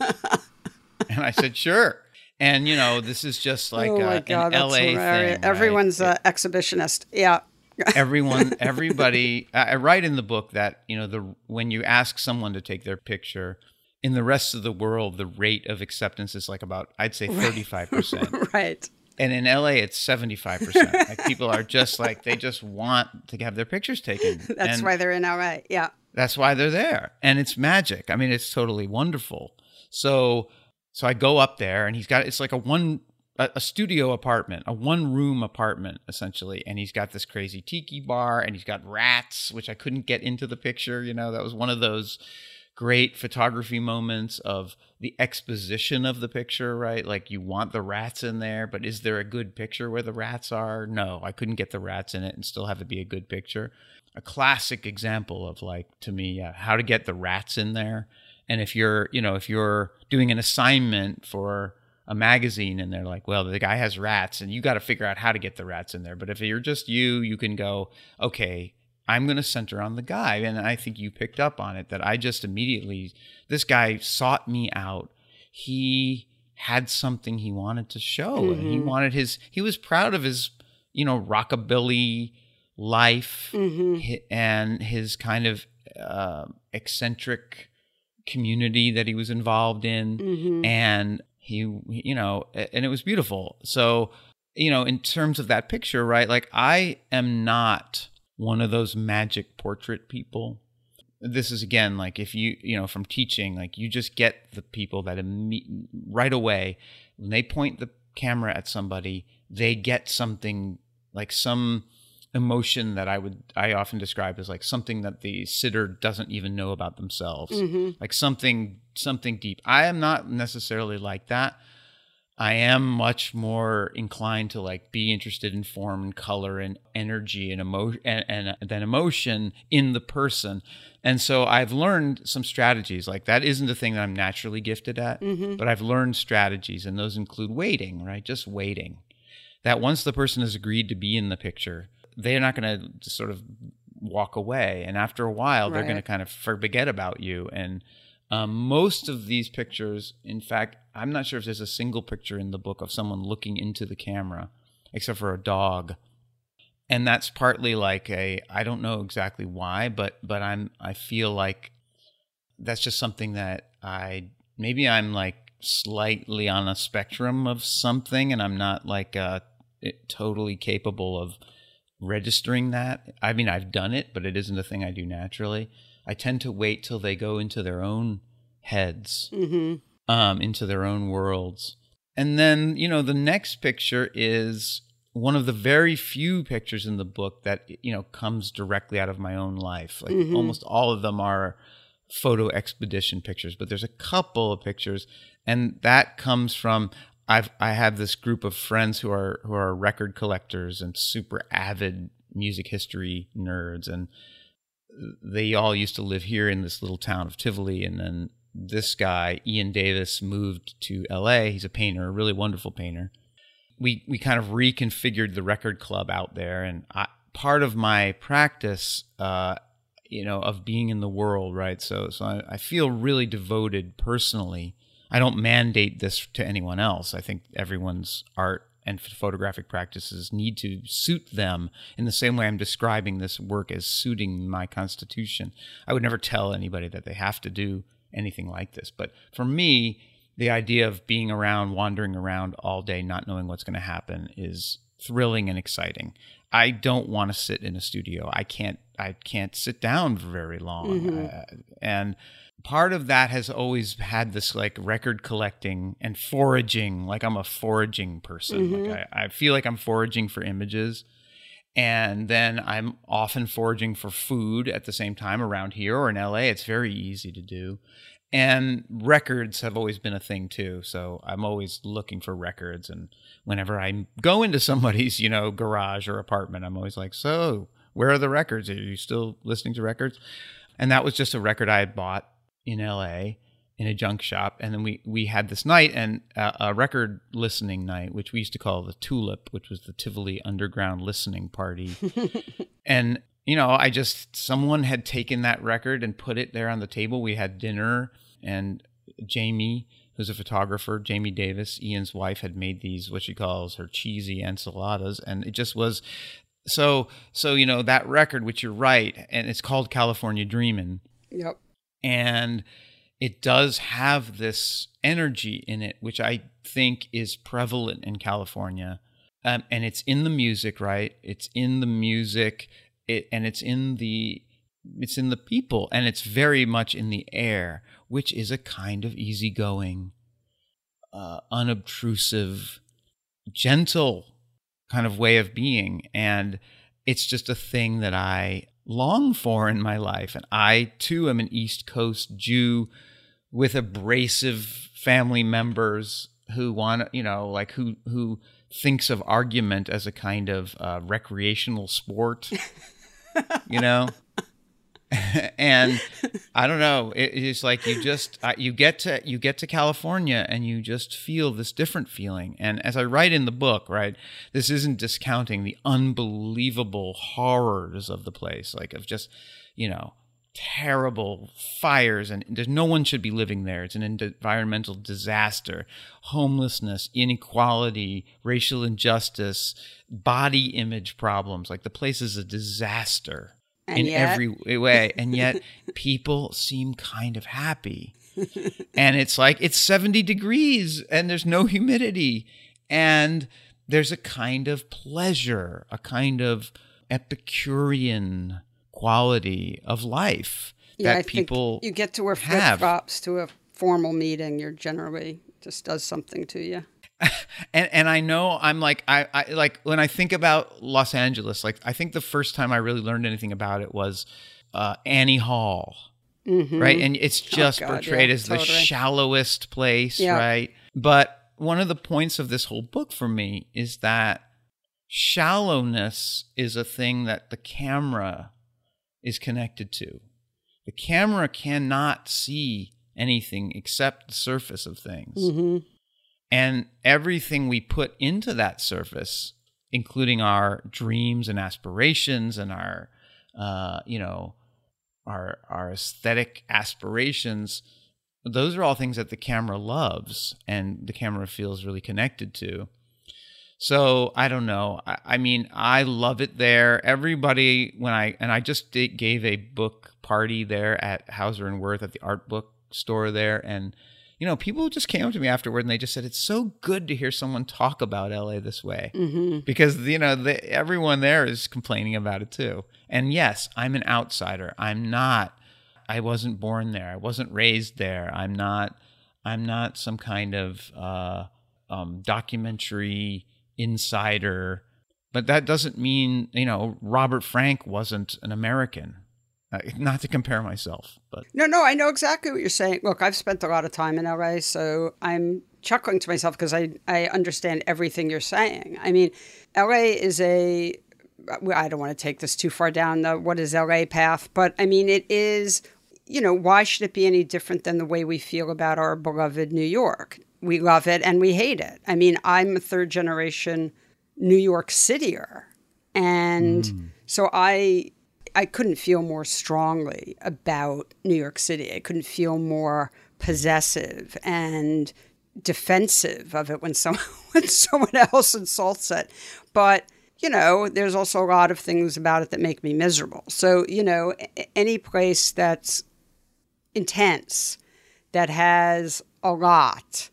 and I said, "Sure." And you know, this is just like oh uh, God, an LA hilarious. thing. Everyone's right? an exhibitionist. Yeah. everyone everybody I write in the book that you know the when you ask someone to take their picture in the rest of the world the rate of acceptance is like about I'd say 35% right. and in LA it's 75% like people are just like they just want to have their pictures taken That's And why they're in LA. Yeah. that's why they're there and it's magic i mean it's totally wonderful so so i go up there and he's got it's like a one a, a studio apartment a one room apartment essentially. And he's got this crazy tiki bar and he's got rats which i couldn't get into the picture you know? That was one of those great photography moments of the exposition of the picture right? Like you want the rats in there but is there a good picture where the rats are? No i couldn't get the rats in it and still have it be a good picture. A classic example of like to me yeah, how to get the rats in there and if you're you know if you're doing an assignment for a magazine and they're like well the guy has rats and you got to figure out how to get the rats in there. But if you're just you you can go okay i'm going to center on the guy. And i think you picked up on it that i just immediately this guy sought me out. He had something he wanted to show and he wanted his he was proud of his you know rockabilly life hi- and his kind of uh, eccentric community that he was involved in. Mm-hmm. And he you know and it was beautiful. So you know in terms of that picture right like i am not one of those magic portrait people. This is again like if you you know from teaching like you just get the people that imme- right away when they point the camera at somebody they get something like some emotion that i would i often describe as like something that the sitter doesn't even know about themselves mm-hmm. like something something deep i am not necessarily like that I am much more inclined to like be interested in form and color and energy and emotion and, and then emotion in the person. And so I've learned some strategies. Like that isn't a thing that I'm naturally gifted at, mm-hmm. but I've learned strategies and those include waiting, right? Just waiting. That once the person has agreed to be in the picture, they're not going to sort of walk away. And after a while, they're going to kind of forget about you. And um, most of these pictures, in fact, I'm not sure if there's a single picture in the book of someone looking into the camera, except for a dog. And that's partly like a I don't know exactly why, but but I'm I feel like that's just something that I maybe I'm like slightly on a spectrum of something, and I'm not like uh, totally capable of registering that. I mean, I've done it, but it isn't a thing I do naturally. I tend to wait till they go into their own heads, um, into their own worlds. And then, you know, the next picture is one of the very few pictures in the book that, you know, comes directly out of my own life. Like almost all of them are photo expedition pictures, but there's a couple of pictures and that comes from I've I have this group of friends who are who are record collectors and super avid music history nerds and they all used to live here in this little town of Tivoli and then this guy Ian Davis moved to LA he's a painter a really wonderful painter. We we kind of reconfigured the record club out there and I, part of my practice uh you know of being in the world right? So so I, I feel really devoted personally I don't mandate this to anyone else I think everyone's art and photographic practices need to suit them in the same way I'm describing this work as suiting my constitution. I would never tell anybody that they have to do anything like this. But for me, the idea of being around, wandering around all day, not knowing what's going to happen is thrilling and exciting. I don't want to sit in a studio. I can't. I can't sit down for very long. Uh, and part of that has always had this like record collecting and foraging. Like I'm a foraging person. Like mm-hmm. I, I feel like I'm foraging for images. And then I'm often foraging for food at the same time around here or in LA. It's very easy to do. And records have always been a thing too. So I'm always looking for records. And whenever I go into somebody's, you know, garage or apartment, I'm always like, so where are the records? Are you still listening to records? And that was just a record I had bought in LA in a junk shop, and then we we had this night and uh, a record listening night, which we used to call the Tulip, which was the Tivoli Underground listening party, and you know, I just someone had taken that record and put it there on the table. We had dinner, and Jamie, who's a photographer, Jamie Davis, Ian's wife, had made these what she calls her cheesy enchiladas, and it just was so so. You know that record, which you're right, and it's called California Dreamin'. Yep. And it does have this energy in it, which I think is prevalent in California. Um, and it's in the music, right? It's in the music, it, and it's in the it's in the people, and it's very much in the air, which is a kind of easygoing, uh, unobtrusive, gentle kind of way of being, and it's just a thing that I long for in my life. And I too am an East Coast Jew with abrasive family members who want you know like who who thinks of argument as a kind of uh, recreational sport you know and i don't know it, it's like you just uh, you get to you get to california and you just feel this different feeling. And as i write in the book right this isn't discounting the unbelievable horrors of the place like of just you know terrible fires and there's no one should be living there. It's an environmental disaster homelessness inequality racial injustice body image problems. Like the place is a disaster And in yet- every way and yet people seem kind of happy and it's like it's 70 degrees and there's no humidity and there's a kind of pleasure a kind of epicurean quality of life Yeah, that I people you get to wear flip flops to a formal meeting. You're generally just does something to you. and and I know I'm like I, I like when I think about Los Angeles, like I think the first time I really learned anything about it was uh, Annie Hall, right? And it's just Mm-hmm. Oh, God, portrayed yeah, as the shallowest place, Yeah. right? But one of the points of this whole book for me is that shallowness is a thing that the camera is connected to. The camera cannot see anything except the surface of things. Mm-hmm. And everything we put into that surface, including our dreams and aspirations and our, uh, you know, our our aesthetic aspirations, those are all things that the camera loves and the camera feels really connected to. So I don't know. I, I mean, I love it there. Everybody, when I and I just did, gave a book party there at Hauser and Wirth at the art book store there, and you know, people just came up to me afterward and they just said it's so good to hear someone talk about LA this way Mm-hmm. because you know the, everyone there is complaining about it too. And yes, I'm an outsider. I'm not. I wasn't born there. I wasn't raised there. I'm not. I'm not some kind of uh, um, documentary insider. But that doesn't mean you know Robert Frank wasn't an American. Uh, not to compare myself, but No, no, I know exactly what you're saying. Look, I've spent a lot of time in LA, so I'm chuckling to myself because I, I understand everything you're saying. I mean, LA is a I don't want to take this too far down the what is LA path, but I mean, it is, you know, why should it be any different than the way we feel about our beloved New York? We love it and we hate it. I mean, I'm a third generation New York Cityer. And so I I couldn't feel more strongly about New York City. I couldn't feel more possessive and defensive of it when someone when someone else insults it. But you know, there's also a lot of things about it that make me miserable. So you know, any place that's intense, that has a lot,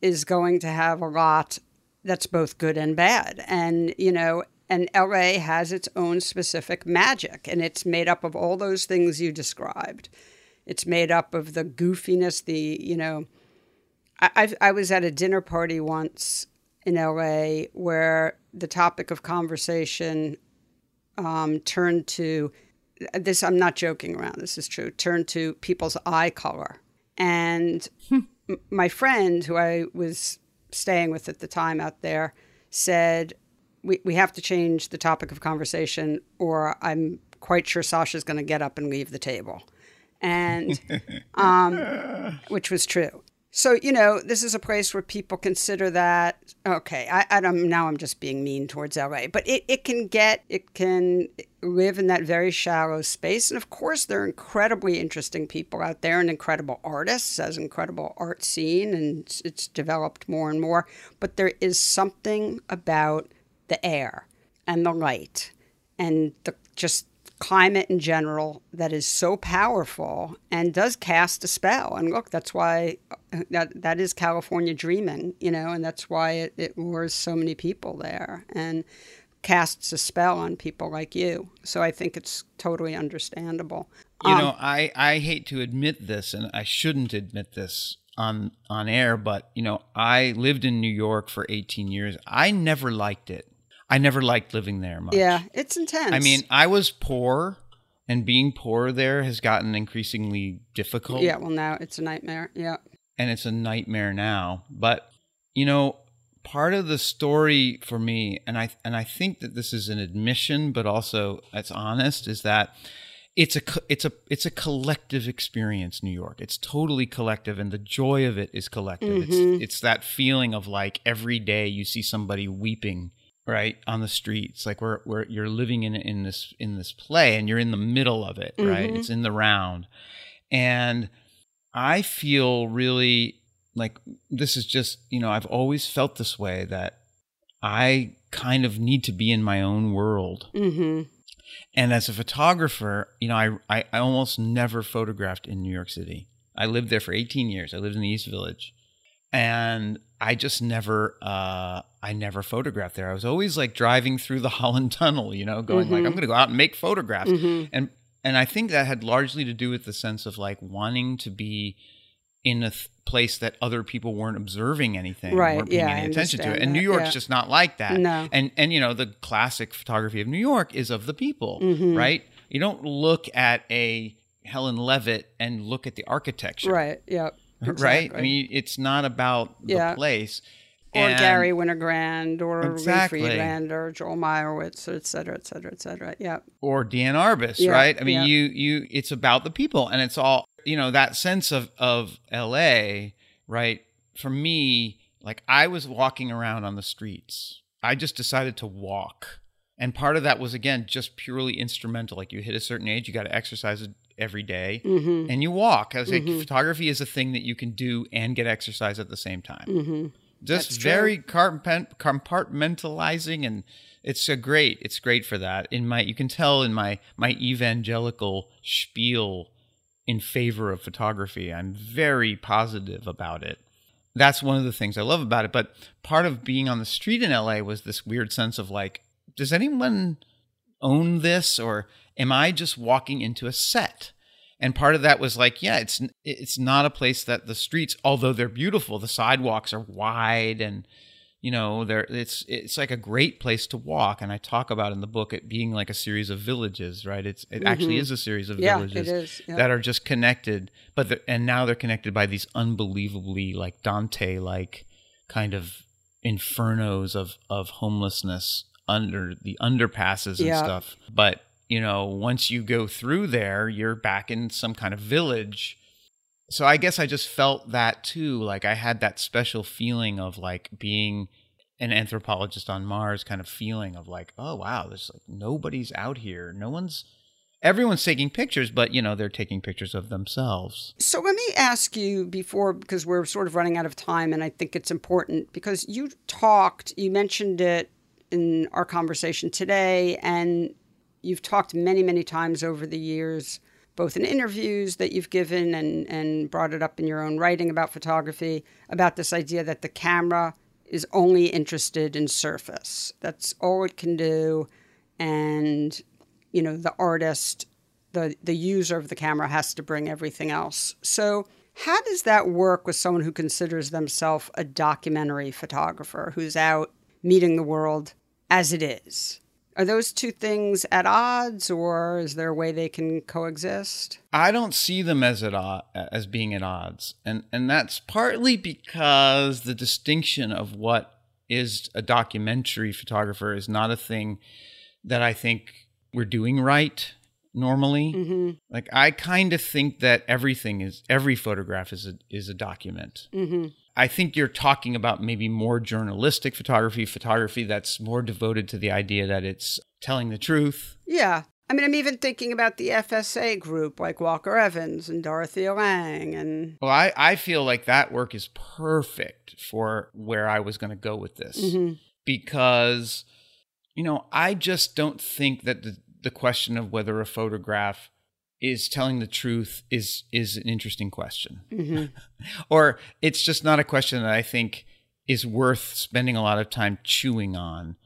is going to have a lot that's both good and bad. And, you know, and LA has its own specific magic, and it's made up of all those things you described. It's made up of the goofiness, the, you know, I, I've, was at a dinner party once in LA where the topic of conversation um, turned to this. I'm not joking around. This is true. Turned to people's eye color, and m- my friend who I was staying with at the time out there said, "We we have to change the topic of conversation, or I'm quite sure Sasha's going to get up and leave the table." and um, which was true. So you know, this is a place where people consider that okay. I, I don't now. I'm just being mean towards LA, but it, it can get it can live in that very shallow space, and of course, there are incredibly interesting people out there and incredible artists, as incredible art scene, and it's, it's developed more and more. But there is something about the air and the light and the just climate in general that is so powerful and does cast a spell. And look, that's why uh, that that is California dreaming, you know, and that's why it, it lures so many people there and casts a spell on people like you. So I think it's totally understandable. You um, know, I I hate to admit this, and I shouldn't admit this on on air, but you know, I lived in New York for 18 years. I never liked it. I never liked living there much. Yeah, it's intense. I mean, I was poor, and being poor there has gotten increasingly difficult. Yeah, well, now it's a nightmare. Yeah. And it's a nightmare now. But, you know, part of the story for me, and I and I think that this is an admission, but also it's honest, is that it's a it's a it's a collective experience new york it's totally collective and the joy of it is collective mm-hmm. it's it's that feeling of like every day you see somebody weeping right on the streets like where where you're living in in this in this play and you're in the middle of it right? Mm-hmm. it's in the round. And i feel really like this is just you know i've always felt this way that i kind of need to be in my own world. Mm-hmm. and as a photographer you know I, I i almost never photographed in new york city. I lived there for 18 years. I lived in the east village and I just never uh, I never photographed there. I was always like driving through the Holland Tunnel, you know, going mm-hmm. like I'm going to go out and make photographs. Mm-hmm. And and I think that had largely to do with the sense of like wanting to be in a th- place that other people weren't observing anything, right? weren't paying yeah, any attention to it. that. And New York's yeah. just not like that. No. And and you know the classic photography of New York is of the people, Mm-hmm. right? You don't look at a Helen Levitt and look at the architecture, Right. Yep. right? I mean, it's not about the place. or And- Garry Winogrand or Exactly. Ray Friedland or Joel Meyerowitz, et cetera, et cetera, et cetera. Yeah. or Dan Arbus, Yeah, right? I mean, yeah. you you it's about the people, and it's all you know that sense of of L.A. Right? For me, like I was walking around on the streets. I just decided to walk, and part of that was again just purely instrumental. Like you hit a certain age, you got to exercise every day, Mm-hmm. and you walk. I was like, photography is a thing that you can do and get exercise at the same time. Mm-hmm. Just That's very compartment- compartmentalizing and it's a great it's great for that in my you can tell in my my evangelical spiel in favor of photography i'm very positive about it that's one of the things i love about it but part of being on the street in la was this weird sense of like does anyone own this or am i just walking into a set and part of that was like yeah it's it's not a place that the streets although they're beautiful the sidewalks are wide and you know there it's it's like a great place to walk and i talk about in the book it being like a series of villages right it's it actually is a series of Mm-hmm. Yeah, villages it is. Yeah. that are just connected but and now they're connected by these unbelievably like dante like kind of infernos of of homelessness under the underpasses and Yeah. stuff. But you know once you go through there you're back in some kind of village. So i guess i just felt that too like i had that special feeling of like being an anthropologist on mars kind of feeling of like oh wow there's like nobody's out here. No one's everyone's taking pictures but you know they're taking pictures of themselves. So let me ask you before, because we're sort of running out of time, and I think it's important because you talked, you mentioned it in our conversation today, and you've talked many, many times over the years, both in interviews that you've given and, and brought it up in your own writing about photography, about this idea that the camera is only interested in surface. That's all it can do. And, you know, the artist the the user of the camera has to bring everything else. So how does that work with someone who considers themselves a documentary photographer who's out meeting the world as it is? Are those two things at odds, or is there a way they can coexist? I don't see them as at o- as being at odds, and and that's partly because the distinction of what is a documentary photographer is not a thing that I think we're doing right normally. Mm-hmm. Like I kind of think that everything is every photograph is a is a document. Mm-hmm. I think you're talking about maybe more journalistic photography, photography that's more devoted to the idea that it's telling the truth. Yeah. I mean, I'm even thinking about the FSA group like Walker Evans and Dorothea Lange and Well, I, I feel like that work is perfect for where I was going to go with this Mhm. because, you know, I just don't think that the, the question of whether a photograph is telling the truth is is an interesting question. Mhm. or it's just not a question that I think is worth spending a lot of time chewing on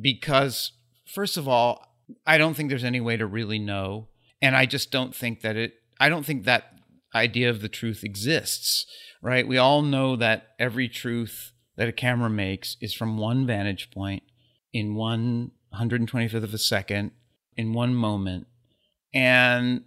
because first of all, I don't think there's any way to really know and I just don't think that it I don't think that idea of the truth exists, right? We all know that every truth that a camera makes is from one vantage point in one 125th of a second in one moment and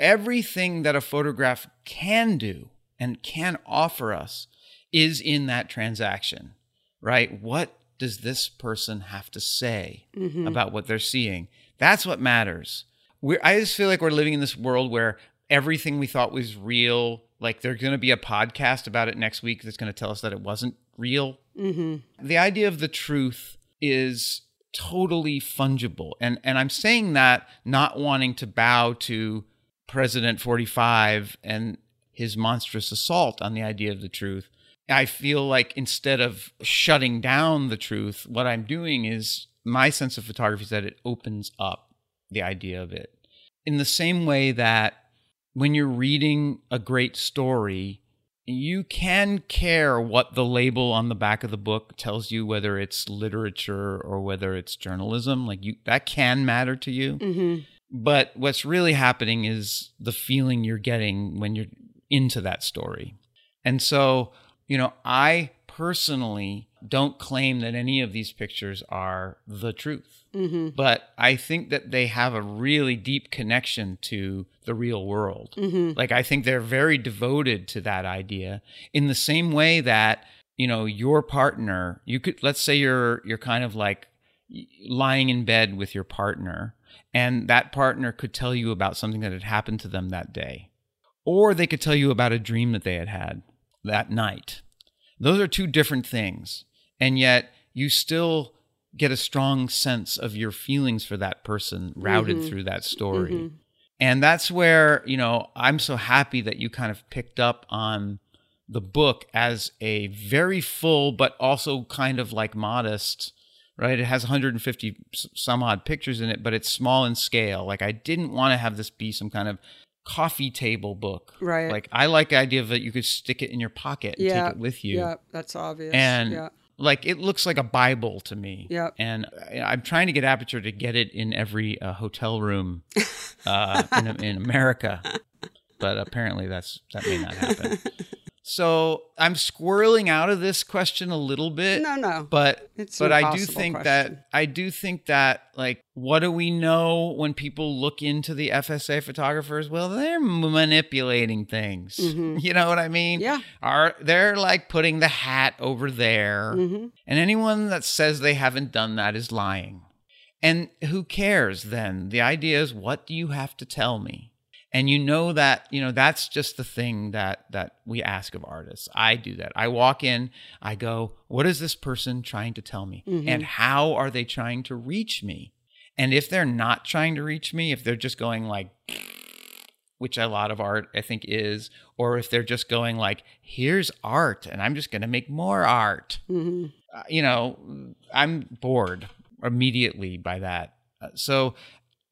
everything that a photograph can do and can offer us is in that transaction, right? What does this person have to say Mhm. about what they're seeing? That's what matters. We're, I just feel like we're living in this world where everything we thought was real, like there's going to be a podcast about it next week that's going to tell us that it wasn't real. Mhm. The idea of the truth is totally fungible. And and I'm saying that not wanting to bow to President 45 and his monstrous assault on the idea of the truth. I feel like instead of shutting down the truth, what I'm doing is my sense of photography is that it opens up the idea of it. In the same way that when you're reading a great story, you can care what the label on the back of the book tells you whether it's literature or whether it's journalism like you that can matter to you Mm Mhm. But what's really happening is the feeling you're getting when you're into that story and so you know i personally don't claim that any of these pictures are the truth Mhm. but i think that they have a really deep connection to the real world Mhm. like I think they're very devoted to that idea in the same way that, you know, your partner, you could let's say you're you're kind of like lying in bed with your partner and that partner could tell you about something that had happened to them that day. Or they could tell you about a dream that they had had that night. Those are two different things. And yet you still get a strong sense of your feelings for that person routed Mhm. through that story. Mhm. And that's where, you know, I'm so happy that you kind of picked up on the book as a very full, but also kind of like modest, right? It has 150 some odd pictures in it, but it's small in scale. Like, I didn't want to have this be some kind of coffee table book. Right. Like, I like the idea that you could stick it in your pocket and Yeah. take it with you. Yeah, that's obvious. And yeah. like it looks like a Bible to me. Yep. And I- I'm trying to get Aperture to get it in every uh, hotel room uh, in, in America, but apparently that's that may not happen. So I'm squirreling out of this question a little bit. no, no. But It's but I do think question. that I do think that like what do we know when people look into the FSA photographers? Well, they're manipulating things. Mhm. You know what I mean? Yeah. Are they're like putting the hat over there. hmm And anyone that says they haven't done that is lying. And who cares then? The idea is what do you have to tell me? And you know that, you know, that's just the thing that that we ask of artists. I do that. I walk in, I go, what is this person trying to tell me? Mhm. And how are they trying to reach me? And if they're not trying to reach me, if they're just going like which a lot of art I think is, or if they're just going like, here's art and I'm just going to make more art hmm uh, you know, I'm bored immediately by that. Uh, So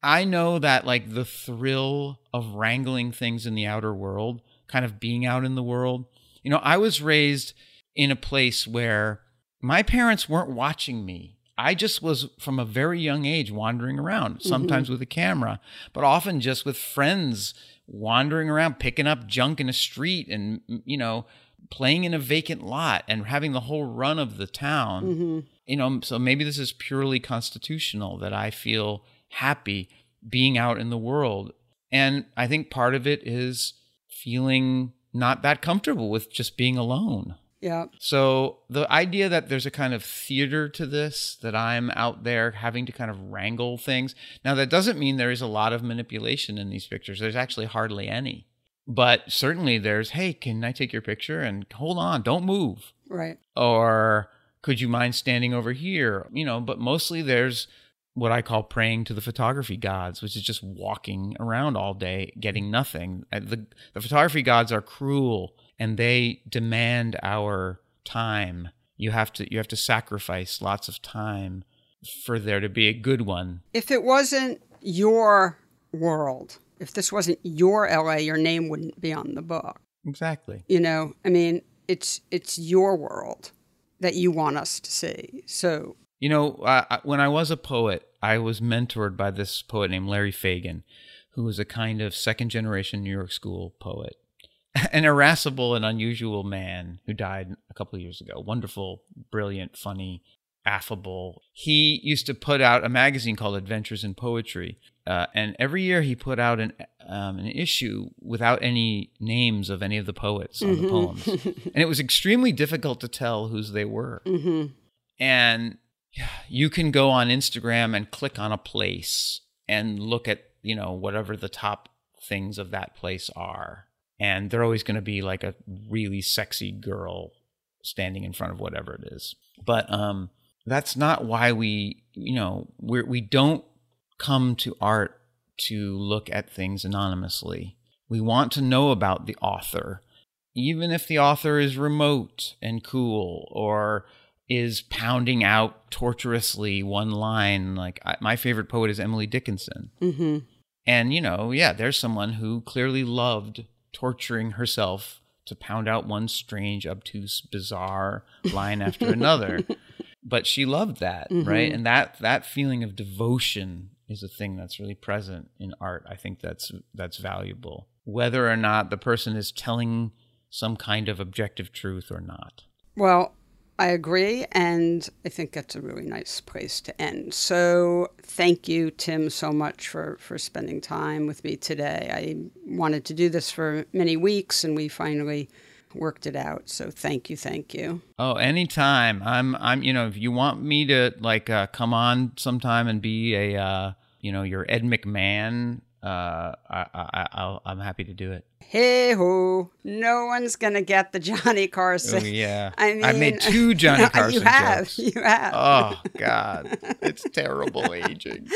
I know that like the thrill of wrangling things in the outer world, kind of being out in the world. You know, I was raised in a place where my parents weren't watching me. I just was from a very young age wandering around, sometimes with a camera, but often just with friends wandering around, picking up junk in a street and, you know, playing in a vacant lot and having the whole run of the town. hmm You know, so maybe this is purely constitutional that I feel happy being out in the world. And I think part of it is feeling not that comfortable with just being alone. Yeah. So the idea that there's a kind of theater to this, that I'm out there having to kind of wrangle things. Now that doesn't mean there is a lot of manipulation in these pictures. There's actually hardly any. But certainly there's, hey, can I take your picture? And hold on, don't move. Right. Or could you mind standing over here? You know, but mostly there's what I call praying to the photography gods, which is just walking around all day getting nothing. Uh, The, the photography gods are cruel and they demand our time. You have to you have to sacrifice lots of time for there to be a good one. If it wasn't your world, if this wasn't your LA, your name wouldn't be on the book. Exactly. You know, I mean, it's it's your world that you want us to see. So, You know, uh, I- when I was a poet, I was mentored by this poet named Larry Fagin, who was a kind of second generation New York School poet. An irascible and unusual man who died a couple of years ago. Wonderful, brilliant, funny, affable. He used to put out a magazine called Adventures in Poetry. Uh, and every year he put out an, um, an issue without any names of any of the poets on the poems. and it was extremely difficult to tell whose they were mhm. and you can go on Instagram and click on a place and look at you know whatever the top things of that place are. And they're always going to be like a really sexy girl standing in front of whatever it is. But um that's not why we you know we're, we don't come to art to look at things anonymously. We want to know about the author even if the author is remote and cool or is pounding out torturously one line like I, my favorite poet is emily dickinson. Mhm. and you know yeah there's someone who clearly loved torturing herself to pound out one strange obtuse bizarre line after another. But she loved that right? And that that feeling of devotion is a thing that's really present in art. I think that's that's valuable whether or not the person is telling some kind of objective truth or not. Well, I agree, and I think that's a really nice place to end. So, thank you, Tim, so much for for spending time with me today. I wanted to do this for many weeks, and we finally worked it out. So, thank you, thank you. Oh, anytime. I'm I'm you know, if you want me to like uh, come on sometime and be a uh, you know, your Ed McMahon, uh I I I'll, I'm happy to do it. Hey ho! No one's gonna get the Johnny Carson. Oh yeah. I mean, I've made two Johnny Carson you have, jokes. you have. Oh god. It's terrible aging.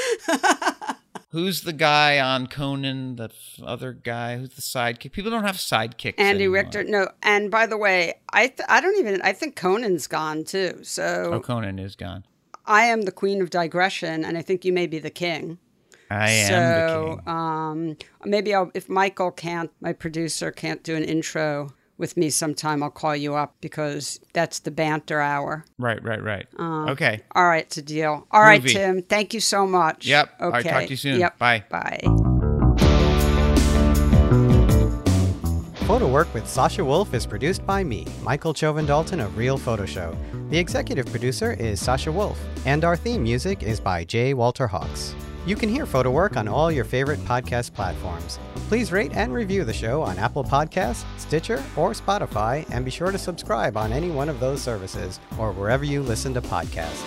Who's the guy on Conan? The other guy? Who's the sidekick? People don't have sidekicks. Andy anymore. Richter. No, and by the way, I th- I don't even. I think Conan's gone too. So Oh, Conan is gone. I am the queen of digression, and I think you may be the king. I am so, the king. um, maybe I'll, if Michael can't, my producer can't do an intro with me sometime, I'll call you up because that's the banter hour. Right, right, right. okay. All right, it's a deal. All right, Groovy. Tim. Thank you so much. Yep. Okay. All right, talk to you soon. Yep. Bye. Bye. Photo Work with Sasha Wolf is produced by me, Michael Chovan-Dalton of Real Photo Show. The executive producer is Sasha Wolf, and our theme music is by J. Walter Hawkes. You can hear Photo Work on all your favorite podcast platforms. Please rate and review the show on Apple Podcasts, Stitcher, or Spotify, and be sure to subscribe on any one of those services or wherever you listen to podcasts.